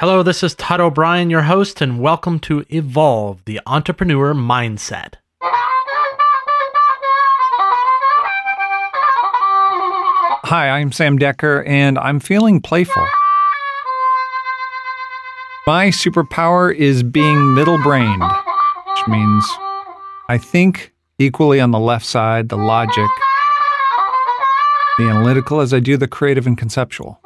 Hello, this is Todd O'Brien, your host, and welcome to Evolve the Entrepreneur Mindset. Hi, I'm Sam Decker, and I'm feeling playful. My superpower is being middle brained, which means I think equally on the left side, the logic, the analytical, as I do the creative and conceptual.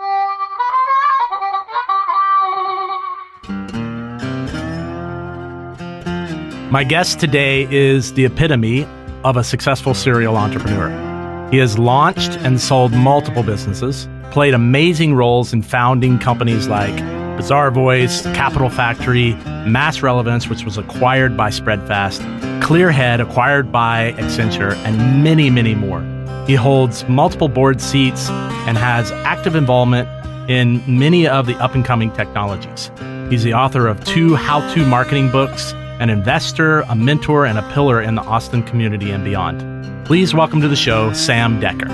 My guest today is the epitome of a successful serial entrepreneur. He has launched and sold multiple businesses, played amazing roles in founding companies like Bazaarvoice, Capital Factory, Mass Relevance, which was acquired by Spredfast, Clearhead, acquired by Accenture, and many, many more. He holds multiple board seats and has active involvement in many of the up and coming technologies. He's the author of two how to marketing books an investor, a mentor, and a pillar in the Austin community and beyond. Please welcome to the show, Sam Decker.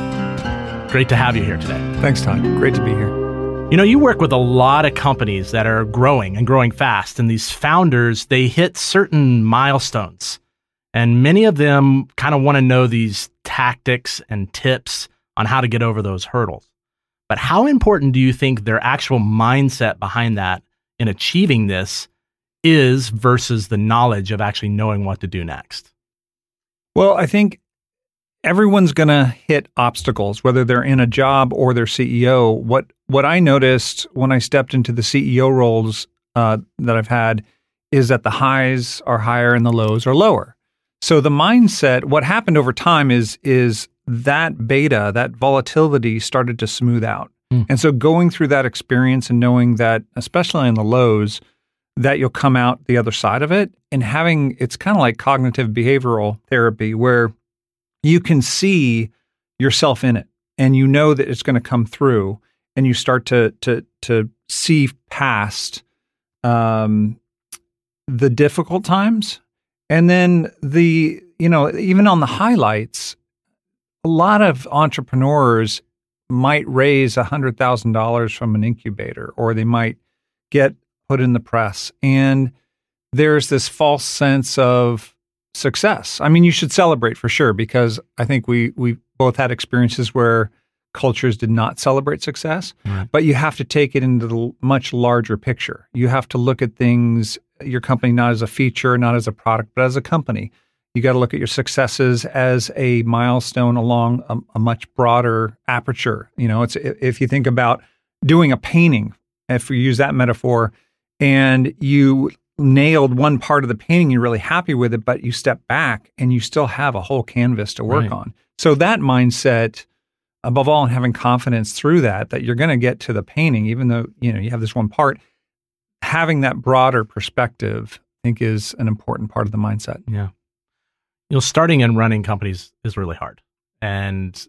Great to have you here today. Thanks, Todd. Great to be here. You know, you work with a lot of companies that are growing and growing fast, and these founders, they hit certain milestones. And many of them kind of want to know these tactics and tips on how to get over those hurdles. But how important do you think their actual mindset behind that in achieving this is versus the knowledge of actually knowing what to do next? Well, I think everyone's going to hit obstacles, whether they're in a job or they're CEO. What what I noticed when I stepped into the CEO roles uh, that I've had is that the highs are higher and the lows are lower. So the mindset, what happened over time is is that beta, that volatility started to smooth out. Mm. And so going through that experience and knowing that, especially in the lows, that you'll come out the other side of it. And having it's kind of like cognitive behavioral therapy where you can see yourself in it and you know that it's going to come through and you start to to to see past um, the difficult times. And then the you know even on the highlights a lot of entrepreneurs might raise a hundred thousand dollars from an incubator or they might get put in the press and there's this false sense of success. I mean, you should celebrate for sure because I think we we both had experiences where cultures did not celebrate success, right. but you have to take it into the much larger picture. You have to look at things your company not as a feature, not as a product, but as a company. You got to look at your successes as a milestone along a, a much broader aperture. You know, it's if you think about doing a painting, if we use that metaphor, and you nailed one part of the painting, you're really happy with it, but you step back and you still have a whole canvas to work right. on. So that mindset, above all, and having confidence through that, that you're going to get to the painting, even though you know you have this one part, having that broader perspective, I think, is an important part of the mindset. Yeah, you know, starting and running companies is really hard, and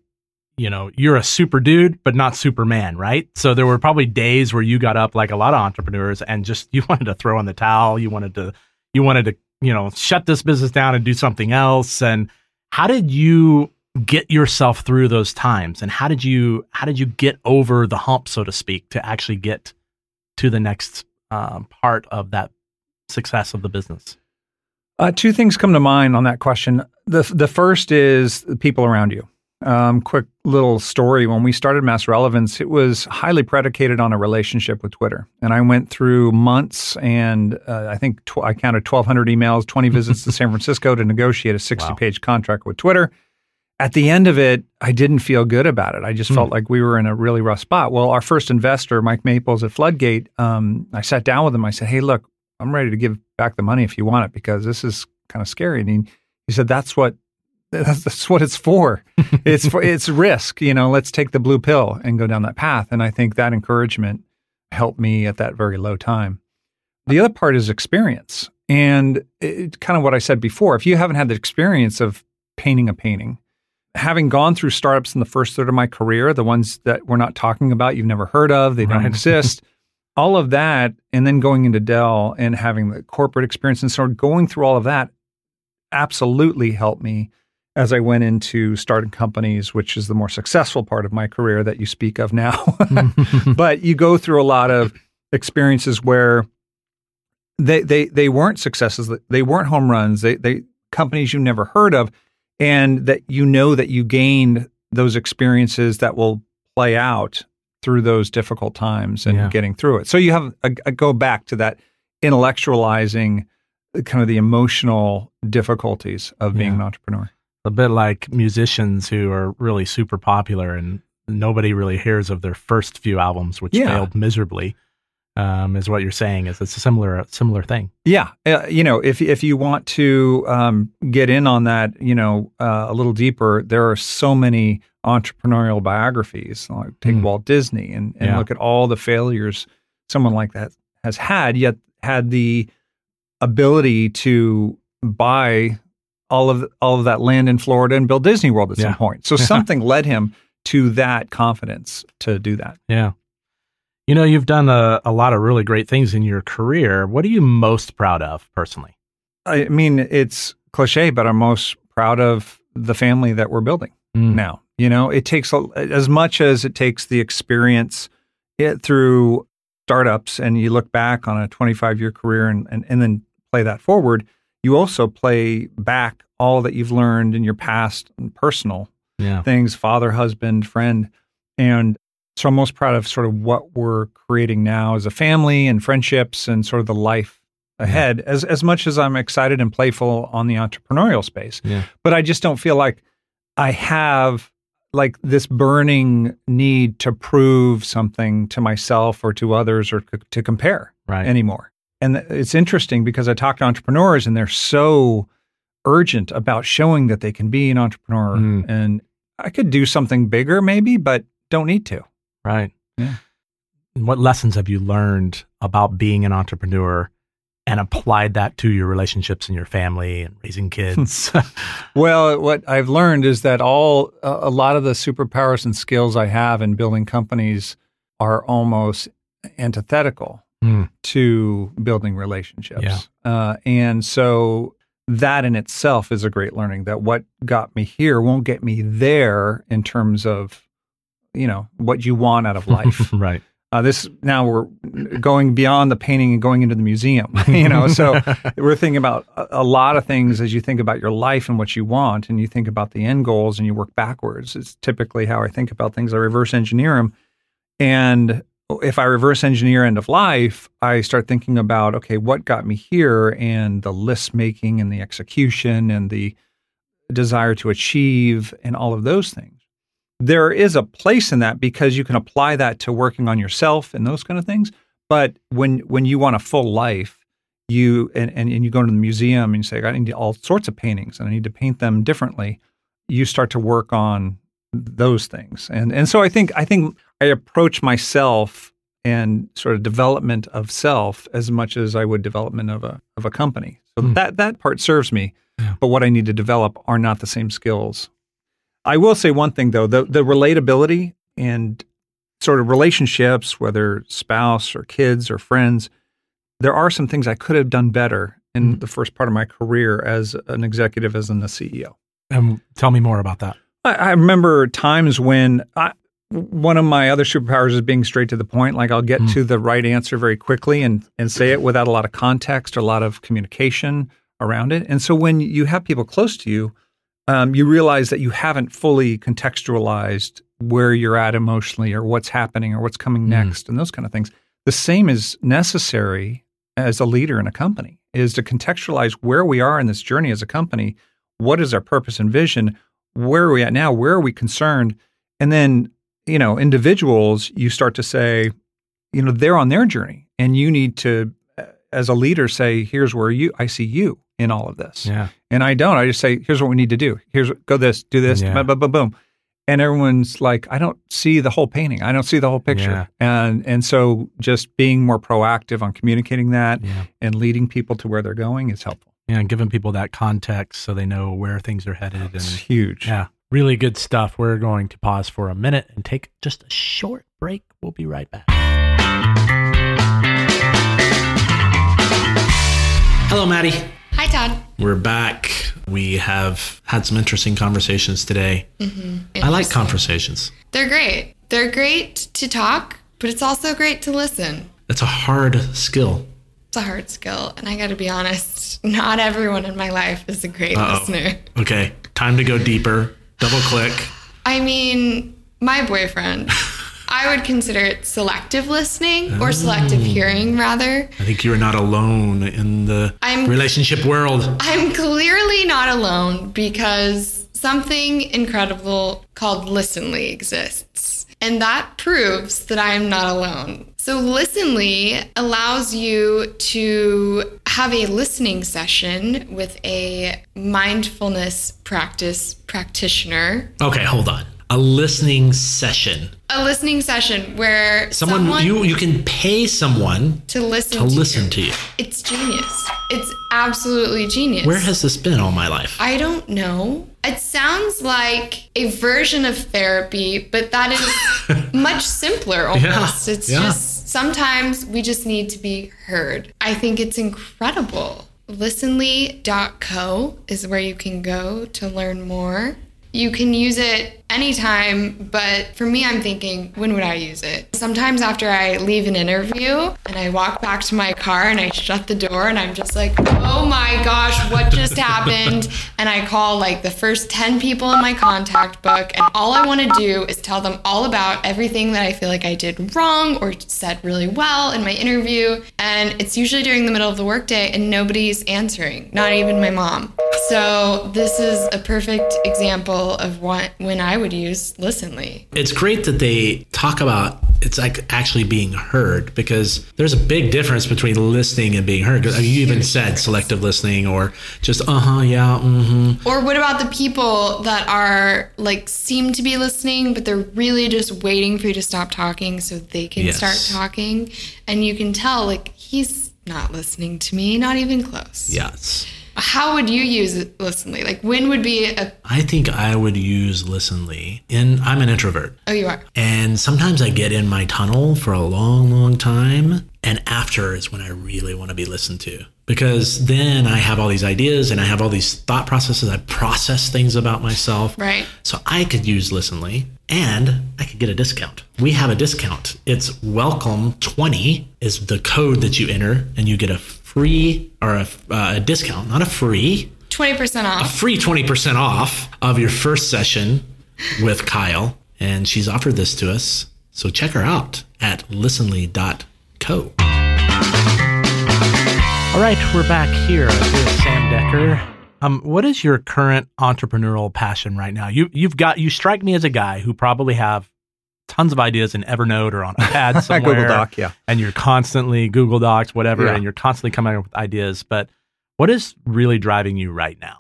you know, you're a super dude, but not Superman, right? So there were probably days where you got up like a lot of entrepreneurs and just you wanted to throw in the towel. You wanted to, you wanted to, you know, shut this business down and do something else. And how did you get yourself through those times? And how did you, how did you get over the hump, so to speak, to actually get to the next um, part of that success of the business? Uh, two things come to mind on that question. The the first is the people around you. Um, quick little story. When we started Mass Relevance, it was highly predicated on a relationship with Twitter. And I went through months and uh, I think tw- I counted 1,200 emails, 20 visits to San Francisco to negotiate a 60 wow. page contract with Twitter. At the end of it, I didn't feel good about it. I just hmm. felt like we were in a really rough spot. Well, our first investor, Mike Maples at Floodgate, um, I sat down with him. I said, Hey, look, I'm ready to give back the money if you want it because this is kind of scary. And he, he said, That's what that's, that's what it's for. It's for it's risk. You know, let's take the blue pill and go down that path. And I think that encouragement helped me at that very low time. The other part is experience, and it, kind of what I said before. If you haven't had the experience of painting a painting, having gone through startups in the first third of my career, the ones that we're not talking about, you've never heard of, they don't exist. all of that, and then going into Dell and having the corporate experience and sort of going through all of that absolutely helped me as I went into starting companies, which is the more successful part of my career that you speak of now. but you go through a lot of experiences where they they they weren't successes, they weren't home runs, they they companies you never heard of, and that you know that you gained those experiences that will play out through those difficult times and Yeah. getting through it. So you have a, a go back to that intellectualizing uh, kind of the emotional difficulties of being Yeah. an entrepreneur. A bit like musicians who are really super popular and nobody really hears of their first few albums, which Yeah. failed miserably. Um, is what you're saying? Is it's a similar similar thing? Yeah, uh, you know, if if you want to um, get in on that, you know, uh, a little deeper, there are so many entrepreneurial biographies. Like take Mm. Walt Disney and, and Yeah. look at all the failures someone like that has had, yet had the ability to buy all of all of that land in Florida and build Disney World at Yeah. some point. So something led him to that confidence to do that. Yeah. You know, you've done a, a lot of really great things in your career. What are you most proud of personally? I mean, it's cliche, but I'm most proud of the family that we're building. Mm. now. You know, it takes a, as much as it takes the experience it through startups, and you look back on a 25 year career and, and, and then play that forward. You also play back all that you've learned in your past and personal Yeah. things father, husband, friend. And so I'm most proud of sort of what we're creating now as a family and friendships and sort of the life ahead, as, as much as I'm excited and playful on the entrepreneurial space Yeah. but I just don't feel like I have like this burning need to prove something to myself or to others or c- to compare Right. anymore. And it's interesting because I talk to entrepreneurs and they're so urgent about showing that they can be an entrepreneur Mm. and I could do something bigger maybe, but don't need to. right. Yeah. What lessons have you learned about being an entrepreneur and applied that to your relationships and your family and raising kids? Well, what I've learned is that all a a lot of the superpowers and skills I have in building companies are almost antithetical Hmm. to building relationships. Yeah. Uh, and so that in itself is a great learning that what got me here won't get me there in terms of, you know, what you want out of life. right. Uh, this now we're going beyond the painting and going into the museum, you know. So we're thinking about a, a lot of things as you think about your life and what you want, and you think about the end goals and you work backwards. It's typically how I think about things. I reverse engineer them, and if I reverse engineer end of life, I start thinking about okay, what got me here, and the list making and the execution and the desire to achieve and all of those things there is a place in that because you can apply that to working on yourself and those kind of things. But when when you want a full life, you and, and, and you go to the museum and you say, I need all sorts of paintings and I need to paint them differently, you start to work on those things. And and so I think I think I approach myself and sort of development of self as much as I would development of a of a company. So Hmm. that that part serves me. Yeah. But what I need to develop are not the same skills I will say one thing though, the the relatability and sort of relationships, whether spouse or kids or friends, there are some things I could have done better in Mm. the first part of my career as an executive, as in the CEO. And tell me more about that. I, I remember times when I, one of my other superpowers is being straight to the point. Like I'll get Mm. to the right answer very quickly and and say it without a lot of context or a lot of communication around it. And so when you have people close to you, um, you realize that you haven't fully contextualized where you're at emotionally or what's happening or what's coming Mm. next and those kind of things. The same is necessary as a leader in a company is to contextualize where we are in this journey as a company. What is our purpose and vision? Where are we at now? Where are we concerned? And then, you know, individuals, you start to say, you know, they're on their journey and you need to, uh, as a leader, say, here's where you, I see you in all of this. Yeah. And I don't. I just say, here's what we need to do. Here's go this, do this, Yeah. boom, boom, boom, boom. And everyone's like, I don't see the whole painting. I don't see the whole picture. Yeah. And and so just being more proactive on communicating that Yeah. and leading people to where they're going is helpful. Yeah. And giving people that context so they know where things are headed. It's And huge. yeah, really good stuff. We're going to pause for a minute and take just a short break. We'll be right back. Hello, Maddie. Hi, Todd. We're back. We have had some interesting conversations today. Mm-hmm. I like conversations. They're great. They're great to talk, but it's also great to listen. That's a hard skill. It's a hard skill. And I got to be honest, not everyone in my life is a great Uh-oh. listener. Okay, time to go deeper. Double click. I mean, my boyfriend, I would consider it selective listening or oh. selective Oh. hearing, rather. I think you're not alone in the I'm- relationship world. I'm clearly not alone because something incredible called Listenly exists. And that proves that I am not alone. So, Listenly allows you to have a listening session with a mindfulness practice practitioner. Okay, hold on. A listening session. A listening session where Someone, someone you you can pay someone to listen to to listen you. to you. It's genius. It's absolutely genius. Where has this been all my life? I don't know. It sounds like a version of therapy, but that is much simpler almost. it's yeah. just sometimes we just need to be heard. I think it's incredible. Listenly.co is where you can go to learn more. You can use it anytime, but for me, I'm thinking, when would I use it? Sometimes after I leave an interview and I walk back to my car and I shut the door and I'm just like, oh my gosh, what just happened? And I call like the first 10 people in my contact book, and all I want to do is tell them all about everything that I feel like I did wrong or said really well in my interview. And it's usually during the middle of the workday and nobody's answering, not even my mom. So this is a perfect example of what when I would use Listenly. it's great that they talk about it's like actually being heard because there's a big difference between listening and being heard. 'Cause You even said selective listening or just uh huh, yeah, mm hmm. Or what about the people that are like seem to be listening, but they're really just waiting for you to stop talking so they can Yes. start talking, and you can tell like he's not listening to me, not even close. Yes. How would you use Listenly? Like when would be a I think I would use Listenly. And I'm an introvert. oh you are And sometimes I get in my tunnel for a long, long time. And after is when I really want to be listened to. Because then I have all these ideas and I have all these thought processes. I process things about myself. right. So I could use Listenly and I could get a discount. We have a discount. It's welcome 20 is the code that you enter and you get a free or a, uh, a discount, not a free, Twenty percent off. a free 20% off of your first session with Kyle. And she's offered this to us. So check her out at listenly.co. All right, we're back here with Sam Decker. Um, what is your current entrepreneurial passion right now? You you've got you strike me as a guy who probably have tons of ideas in Evernote or on a pad somewhere. Google Doc, yeah. And you're constantly Google Docs, whatever, Yeah. and you're constantly coming up with ideas. But what is really driving you right now?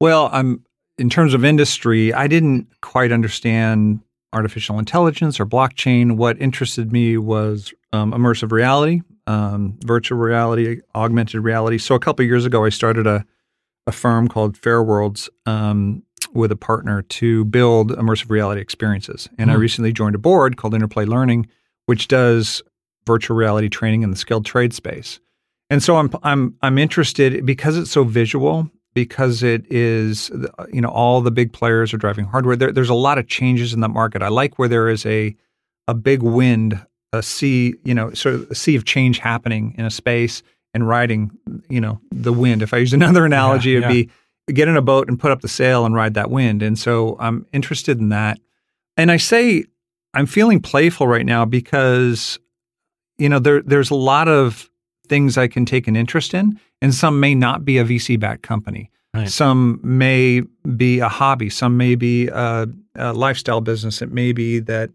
Well, I'm in terms of industry, I didn't quite understand artificial intelligence or blockchain. What interested me was um, immersive reality, um, virtual reality, augmented reality. So a couple of years ago, I started a a firm called Fair Worlds um, with a partner to build immersive reality experiences. And I Hmm. recently joined a board called Interplay Learning, which does virtual reality training in the skilled trade space. And so I'm I'm I'm interested because it's so visual, because it is you know all the big players are driving hardware. There, there's a lot of changes in that market. I like where there is a a big wind, a sea, you know, sort of a sea of change happening in a space and riding, you know, the wind. If I use another analogy, Yeah, it'd be get in a boat and put up the sail and ride that wind. And so I'm interested in that. And I say I'm feeling playful right now because you know there there's a lot of things I can take an interest in, and some may not be a VC backed company. Right. Some may be a hobby. Some may be a, a lifestyle business. It may be that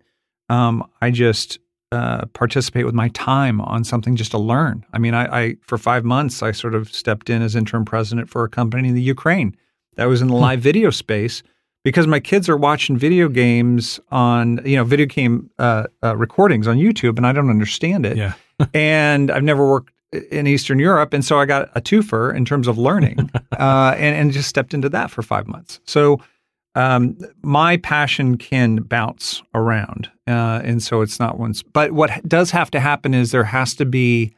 um, I just uh, participate with my time on something just to learn. I mean, I, I for five months I sort of stepped in as interim president for a company in the Ukraine that was in the live video space because my kids are watching video games on you know video game uh, uh, recordings on YouTube, and I don't understand it. Yeah. and I've never worked in Eastern Europe, and so I got a twofer in terms of learning, uh, and and just stepped into that for five months. So um, my passion can bounce around, uh, and so it's not once. But what does have to happen is there has to be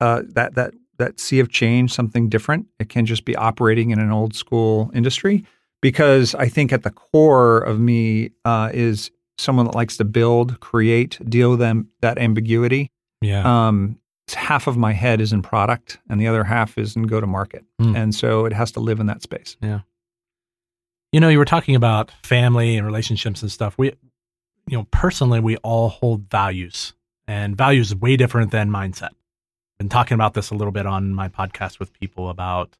uh, that that that sea of change, something different. It can just be operating in an old school industry because I think at the core of me uh, is someone that likes to build, create, deal with them that ambiguity. Yeah. Um, half of my head is in product, and the other half is in go to market, Mm. and so it has to live in that space. You know, you were talking about family and relationships and stuff. We, you know, personally, we all hold values, and values is way different than mindset. Been talking about this a little bit on my podcast with people about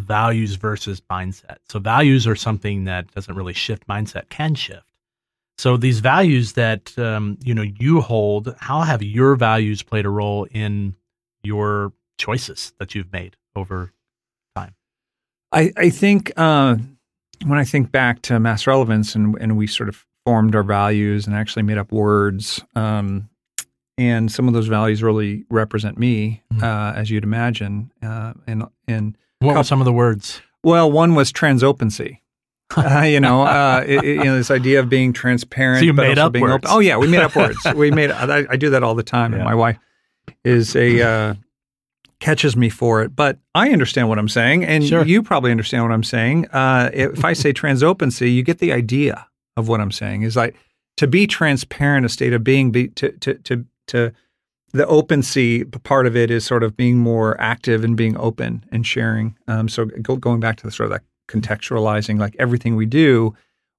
values versus mindset. So values are something that doesn't really shift. Mindset can shift. So these values that um, you know you hold, how have your values played a role in your choices that you've made over time? I, I think uh, when I think back to mass relevance and, and we sort of formed our values and actually made up words, um, and some of those values really represent me, Mhm. uh, as you'd imagine. Uh, and and What were some of the words? well, one was transopency. uh, you know, uh, it, it- you know, this idea of being transparent. So you but made up being words. Open. Oh yeah, we made up words. We made. I, I do that all the time, and my wife is a uh, catches me for it. But I understand what I'm saying, and Sure. you probably understand what I'm saying. Uh, if I say transopency, you get the idea of what I'm saying. Is like to be transparent, a state of being. Be, to to to to the opency part of it is sort of being more active and being open and sharing. Um, so go, going back to the sort of that contextualizing, like everything we do,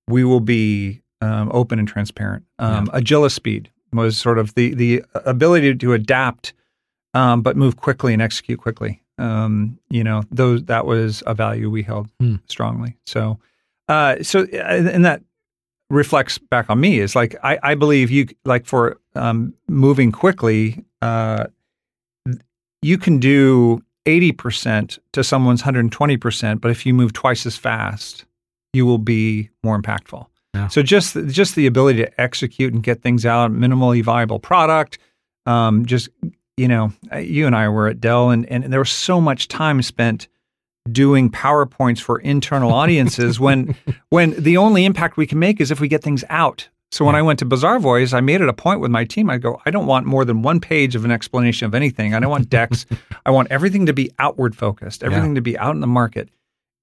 we will be um, open and transparent. Um, Agility speed was sort of the the ability to adapt, um, but move quickly and execute quickly. Um, you know, those that was a value we held Hmm. strongly. So, uh, so uh, and that reflects back on me is like I, I believe you like for um, moving quickly, uh, you can do eighty percent to someone's hundred and twenty percent, but if you move twice as fast, you will be more impactful. Yeah. So just just the ability to execute and get things out, minimally viable product. Um, just you know, you and I were at Dell, and and there was so much time spent doing PowerPoints for internal audiences when when the only impact we can make is if we get things out. So when Yeah. I went to Bazaarvoice, I made it a point with my team. I go, I don't want more than one page of an explanation of anything. I don't want decks. I want everything to be outward focused, everything to be out in the market.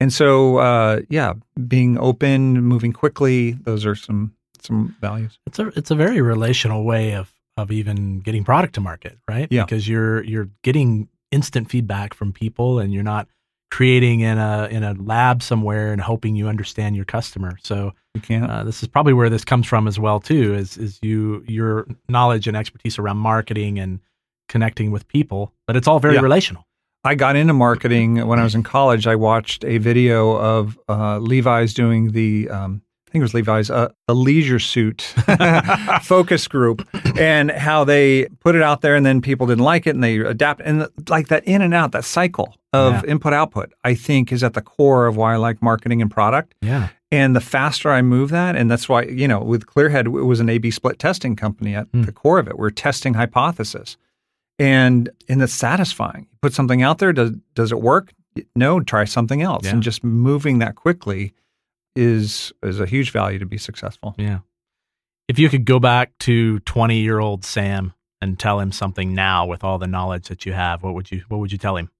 And so, uh, yeah, being open, moving quickly, those are some some values. It's a it's a very relational way of of even getting product to market, right? Yeah. Because you're you're getting instant feedback from people and you're not creating in a in a lab somewhere and hoping you understand your customer. So You can't. uh, this is probably where this comes from as well too is is you your knowledge and expertise around marketing and connecting with people, but it's all very Yeah. relational. I got into marketing when I was in college. I watched a video of uh, Levi's doing the, um, think it was Levi's, uh, the leisure suit focus group, and how they put it out there, and then people didn't like it, and they adapt, and like that in and out, that cycle of Yeah. input output, I think is at the core of why I like marketing and product. Yeah. And the faster I move that, and that's why, you know, with Clearhead, it was an A B split testing company at Hmm. the core of it. We're testing hypothesis. And and it's satisfying. Put something out there, does does it work? No, try something else. Yeah. And just moving that quickly is is a huge value to be successful. Yeah. If you could go back to 20 year old Sam and tell him something now with all the knowledge that you have, what would you what would you tell him?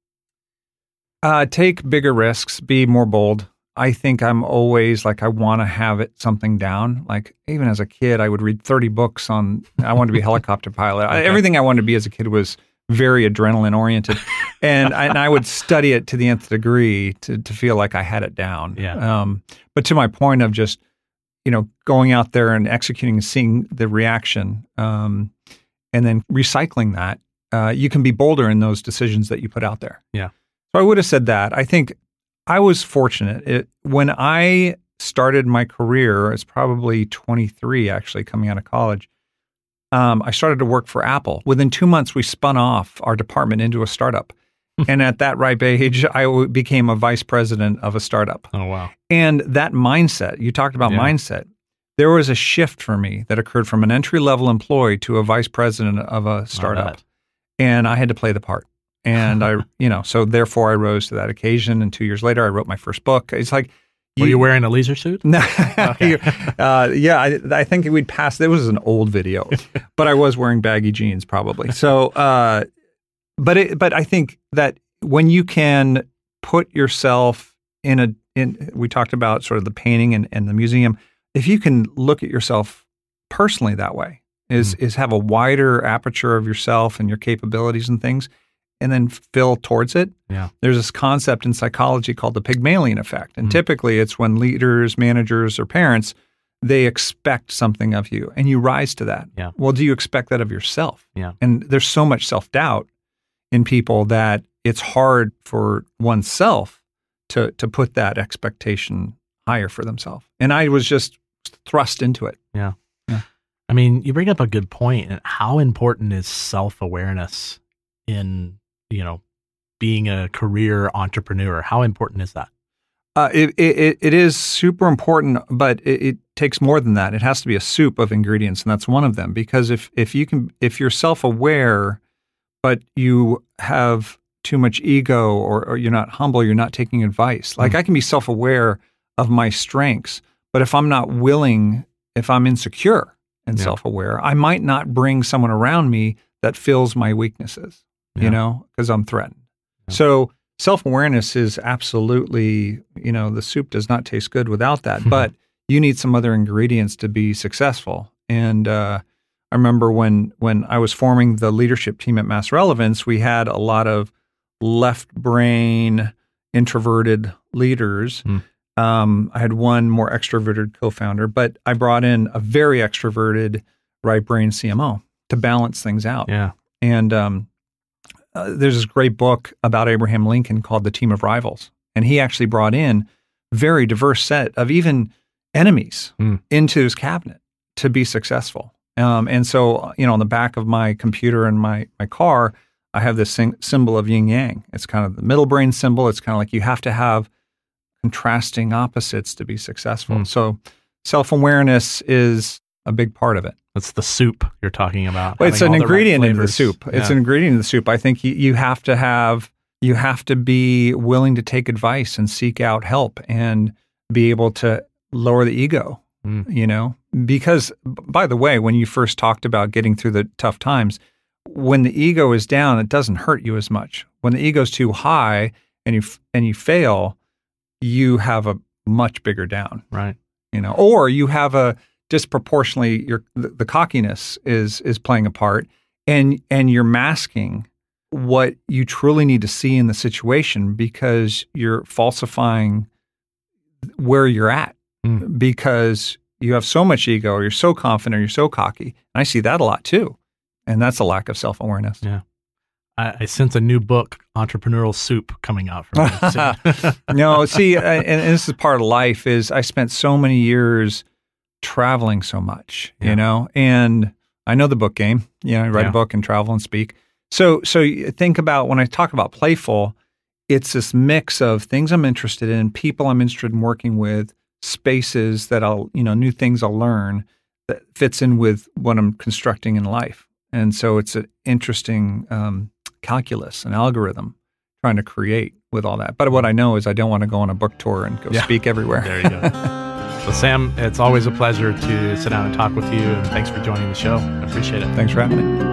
Uh, take bigger risks, be more bold. I think I'm always like I want to have it something down. Like even as a kid, I would read 30 books on. I wanted to be a helicopter pilot. I, everything I wanted to be as a kid was very adrenaline oriented, and I, and I would study it to the nth degree to to feel like I had it down. Yeah. Um, but to my point of just you know going out there and executing and seeing the reaction, um, and then recycling that, uh, you can be bolder in those decisions that you put out there. Yeah. So I would have said that. I think I was fortunate. It, when I started my career, it's probably 23 actually coming out of college. Um, I started to work for Apple. Within two months, we spun off our department into a startup. and at that ripe age, I w- became a vice president of a startup. Oh wow. And that mindset, you talked about Yeah. mindset. There was a shift for me that occurred from an entry level employee to a vice president of a startup and I had to play the part. And I, you know, so therefore I rose to that occasion. And two years later, I wrote my first book. It's like, Were you wearing a leisure suit? No, Okay. uh, yeah, I, I think we'd pass. It was an old video, but I was wearing baggy jeans probably. So, uh, but it, but I think that when you can put yourself in a in, we talked about sort of the painting and, and the museum. If you can look at yourself personally that way, is is have a wider aperture of yourself and your capabilities and things and then fill towards it. Yeah. There's this concept in psychology called the Pygmalion effect. And mm-hmm. typically it's when leaders, managers, or parents they expect something of you and you rise to that. Yeah. Well, do you expect that of yourself? Yeah. And there's so much self-doubt in people that it's hard for oneself to to put that expectation higher for themselves. And I was just thrust into it. Yeah. I mean, you bring up a good point. How important is self awareness in, you know, being a career entrepreneur? How important is that? Uh, it, it it is super important, but it, it takes more than that. It has to be a soup of ingredients, and that's one of them. Because if if you can if you're self aware, but you have too much ego, or, or you're not humble, you're not taking advice. Like I can be self aware of my strengths, but if I'm not willing, if I'm insecure and Yeah. self aware, I might not bring someone around me that fills my weaknesses. Yeah. You know, because I'm threatened. Yeah. So self awareness is absolutely, you know, the soup does not taste good without that. but you need some other ingredients to be successful. And uh, I remember when when I was forming the leadership team at Mass Relevance, we had a lot of left brain introverted leaders. Hmm. Um, I had one more extroverted co-founder, but I brought in a very extroverted right brain CMO to balance things out. Yeah. And um, uh, there's this great book about Abraham Lincoln called The Team of Rivals. And he actually brought in very diverse set of even enemies Hmm. into his cabinet to be successful. Um, and so, you know, on the back of my computer and my, my car, I have this sing- symbol of yin yang. It's kind of the middle brain symbol. It's kind of like you have to have contrasting opposites to be successful. Hmm. So, self awareness is a big part of it. That's the soup you're talking about. Well, it's an the right ingredient in the soup. It's an ingredient in the soup. I think you, you have to have you have to be willing to take advice and seek out help and be able to lower the ego. Mm. You know, because by the way, when you first talked about getting through the tough times, when the ego is down, it doesn't hurt you as much. When the ego's too high and you and you fail, you have a much bigger down Right. you know, or you have a disproportionately your the, the cockiness is is playing a part, and and you're masking what you truly need to see in the situation because you're falsifying where you're at Mm. because you have so much ego, you're so confident, or you're so cocky. And I see that a lot too, and that's a lack of self awareness. Yeah. I, I sense a new book, Entrepreneurial Soup, coming out from you no, see, I- and, and this is part of life. Is I spent so many years traveling so much, Yeah. you know, and I know the book game. You know, I write Yeah. a book and travel and speak. So, so think about when I talk about playful, it's this mix of things I'm interested in, people I'm interested in working with, spaces that I'll, you know, new things I'll learn that fits in with what I'm constructing in life. And so it's an interesting um, calculus, an algorithm trying to create with all that. But what I know is I don't want to go on a book tour and go Yeah. speak everywhere. there you go. Well, Sam, it's always a pleasure to sit down and talk with you, and thanks for joining the show. I appreciate it. Thanks for having me.